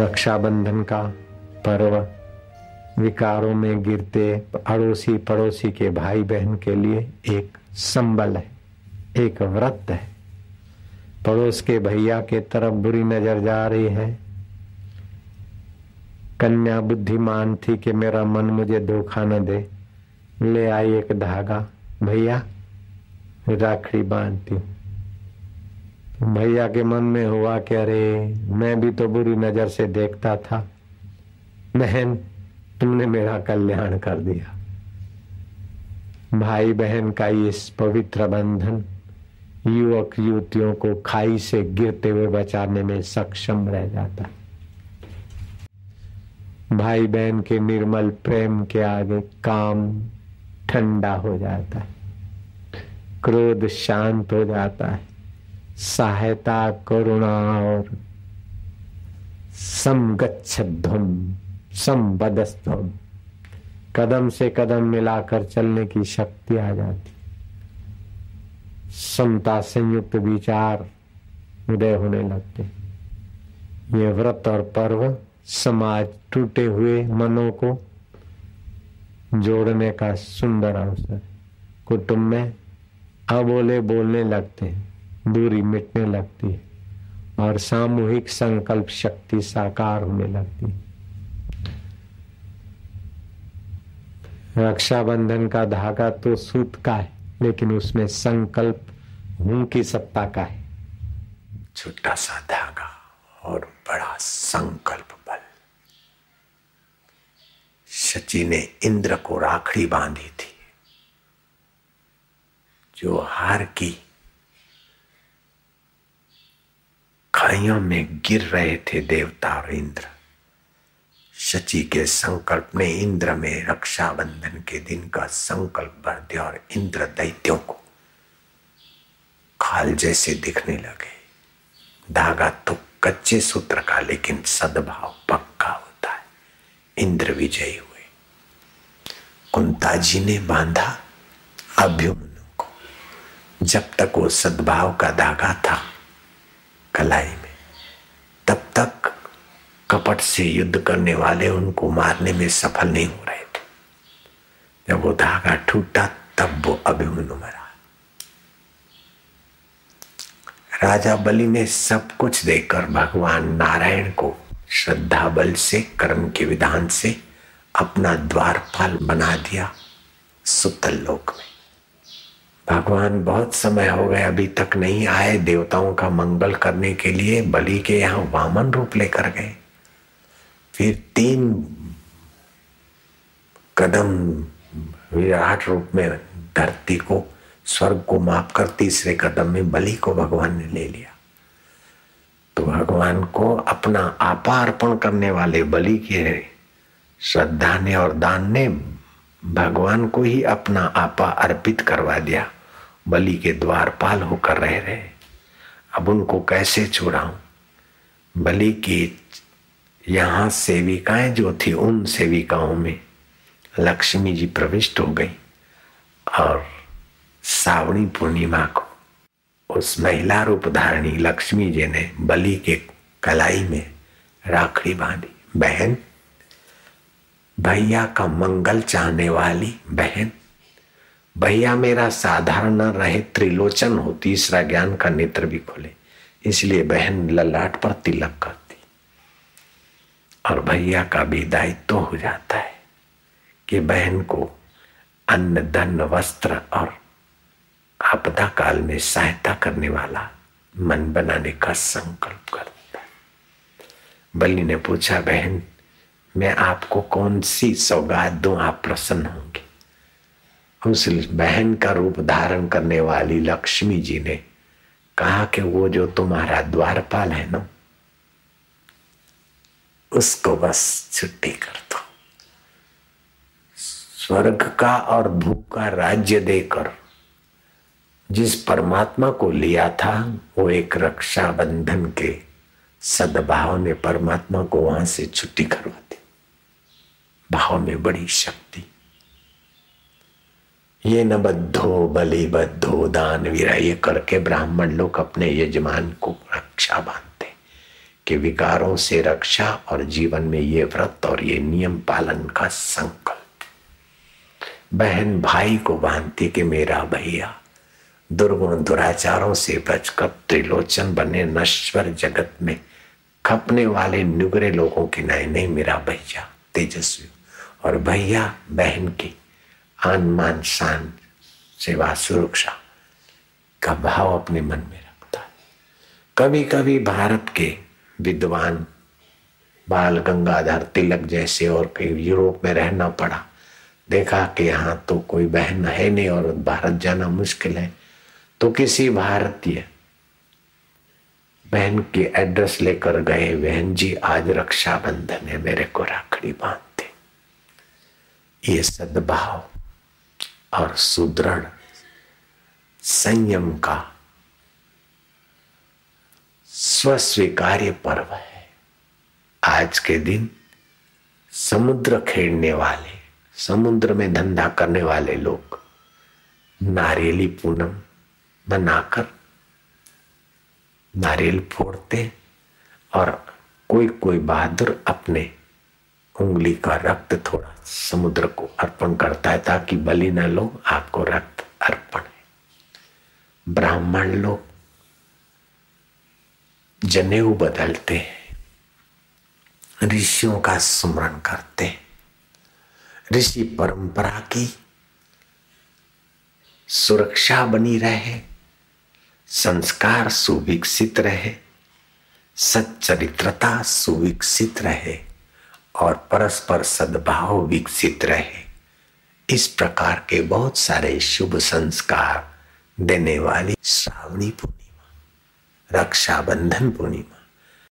रक्षाबंधन का पर्व। विकारों में गिरते अड़ोसी पड़ोसी के भाई बहन के लिए एक संबल है, एक व्रत है। पड़ोस के भैया के तरफ़ बुरी नज़र जा रही है। कन्या बुद्धिमान थी कि मेरा मन मुझे धोखा न दे। ले आई एक धागा। भैया, राखड़ी बांधती हूँ। भैया के मन में हुआ कि अरे, मैं भी तो बुरी नज़र से देखता था। बहन, तुमने मेरा कल्याण कर दिया। भाई बहन का ये पवित्र बंधन युवक युवतियों को खाई से गिरते हुए बचाने में सक्षम रह जाता। भाई बहन के निर्मल प्रेम के आगे काम ठंडा हो जाता है। क्रोध शांत हो जाता है। सहायता करुणा और समगच्छध्वम संबदस्तम कदम से कदम मिलाकर चलने की शक्ति आ जाती। समता संयुक्त विचार उदय होने लगते। ये व्रत और पर्व समाज टूटे हुए मनों को जोड़ने का सुंदर अवसर। कुटुंब में अबोले बोलने लगते हैं। दूरी मिटने लगती है और सामूहिक संकल्प शक्ति साकार होने लगती रक्षाबंधन का धागा तो सूत का है, लेकिन उसमें संकल्प हूँ की सत्ता का है। छोटा सा धागा और बड़ा संकल्प बल। शची ने इंद्र को राखड़ी बांधी थी, जो हार की खाइयों में गिर रहे थे देवता और इंद्र। शची के संकल्प ने इंद्र में रक्षाबंधन के दिन का संकल्प भर दिया और इंद्र दैत्यों को खाल जैसे दिखने लगे। धागा तो कच्चे सूत्र का, लेकिन सद्भाव पक्का होता है। इंद्र विजयी हुए। कुंता जी ने बांधा अभ्युमनु को। जब तक वो सद्भाव का धागा था कलाई में। तब तक कपट से युद्ध करने वाले उनको मारने में सफल नहीं हो रहे थे। जब वो धागा टूटा, तब वो अभिमनु मरा राजा बलि ने सब कुछ देकर भगवान नारायण को श्रद्धा बल से, कर्म के विधान से अपना द्वारपाल बना दिया सुतल लोक में। भगवान, बहुत समय हो गए, अभी तक नहीं आए देवताओं का मंगल करने के लिए, बलि के यहाँ वामन रूप लेकर गए। फिर तीन कदम विराट रूप में धरती को, स्वर्ग को माप कर तीसरे कदम में बलि को भगवान ने ले लिया। तो भगवान को अपना आपा अर्पण करने वाले बलि के श्रद्धा ने और दान ने भगवान को ही अपना आपा अर्पित करवा दिया। बलि के द्वारपाल होकर रह रहे। अब उनको कैसे छुड़ाऊं बलि की यहाँ सेविकाएँ जो थी, उन सेविकाओं में लक्ष्मी जी प्रविष्ट हो गई और सावणी पूर्णिमा को उस महिला रूप धारणी लक्ष्मी जी ने बलि के कलाई में राखड़ी बांधी। बहन, भैया का मंगल चाहने वाली बहन भैया मेरा साधारण रहे त्रिलोचन हो, तीसरा ज्ञान का नेत्र भी खोले। इसलिए बहन ललाट पर तिलक करती। और भैया का भी दायित्व तो हो जाता है कि बहन को अन्न, धन, वस्त्र और आपदा काल में सहायता करने वाला मन बनाने का संकल्प करता है। बलि ने पूछा, बहन, मैं आपको कौन सी सौगात दूँ? आप प्रसन्न होंगे। उस बहन का रूप धारण करने वाली लक्ष्मी जी ने कहा कि वो जो तुम्हारा द्वारपाल है ना, उसको बस छुट्टी कर दो। स्वर्ग का और भूख का राज्य देकर जिस परमात्मा को लिया था, वो एक रक्षा बंधन के सद्भाव ने परमात्मा को वहाँ से छुट्टी करवा दी। भाव में बड़ी शक्ति। ये न बद्धो बलि बद्धो दान वीरा ये करके ब्राह्मण लोग अपने यजमान को रक्षा बांधते कि विकारों से रक्षा और जीवन में ये व्रत और ये नियम पालन का संकल्प। बहन भाई को बांधती कि मेरा भैया, दुर्गुण दुराचारों से बचकर त्रिलोचन बने नश्वर जगत में खपने वाले नुगरे लोगों की नहीं नहीं मेरा भैया तेजस्वी और भैया बहन की आन मान शान सेवा सुरक्षा का भाव अपने मन में रखता है। कभी कभी भारत के विद्वान बाल गंगाधर तिलक जैसे और कई यूरोप में रहना पड़ा। देखा कि यहाँ तो कोई बहन है नहीं और भारत जाना मुश्किल है। तो किसी भारतीय बहन की एड्रेस लेकर गए, बहन जी, आज रक्षाबंधन है, मेरे को राखड़ी बांधते ये सद्भाव और सुदृढ़। संयम का स्वस्वीकार्य पर्व है। आज के दिन समुद्र खेड़ने वाले, समुद्र में धंधा करने वाले लोग नारियली पूनम बनाकर नारियल फोड़ते और कोई कोई बहादुर अपने उंगली का रक्त थोड़ा समुद्र को अर्पण करता है ताकि बलि न लो, आपको रक्त अर्पण है। ब्राह्मण लोग जनेऊ बदलते हैं, ऋषियों का स्मरण करते हैं। ऋषि परंपरा की सुरक्षा बनी रहे, संस्कार सुविकसित रहे, सच्चरित्रता सुविकसित रहे। और परस्पर सद्भाव विकसित रहे। इस प्रकार के बहुत सारे शुभ संस्कार देने वाली श्रावणी पूर्णिमा, रक्षाबंधन पूर्णिमा।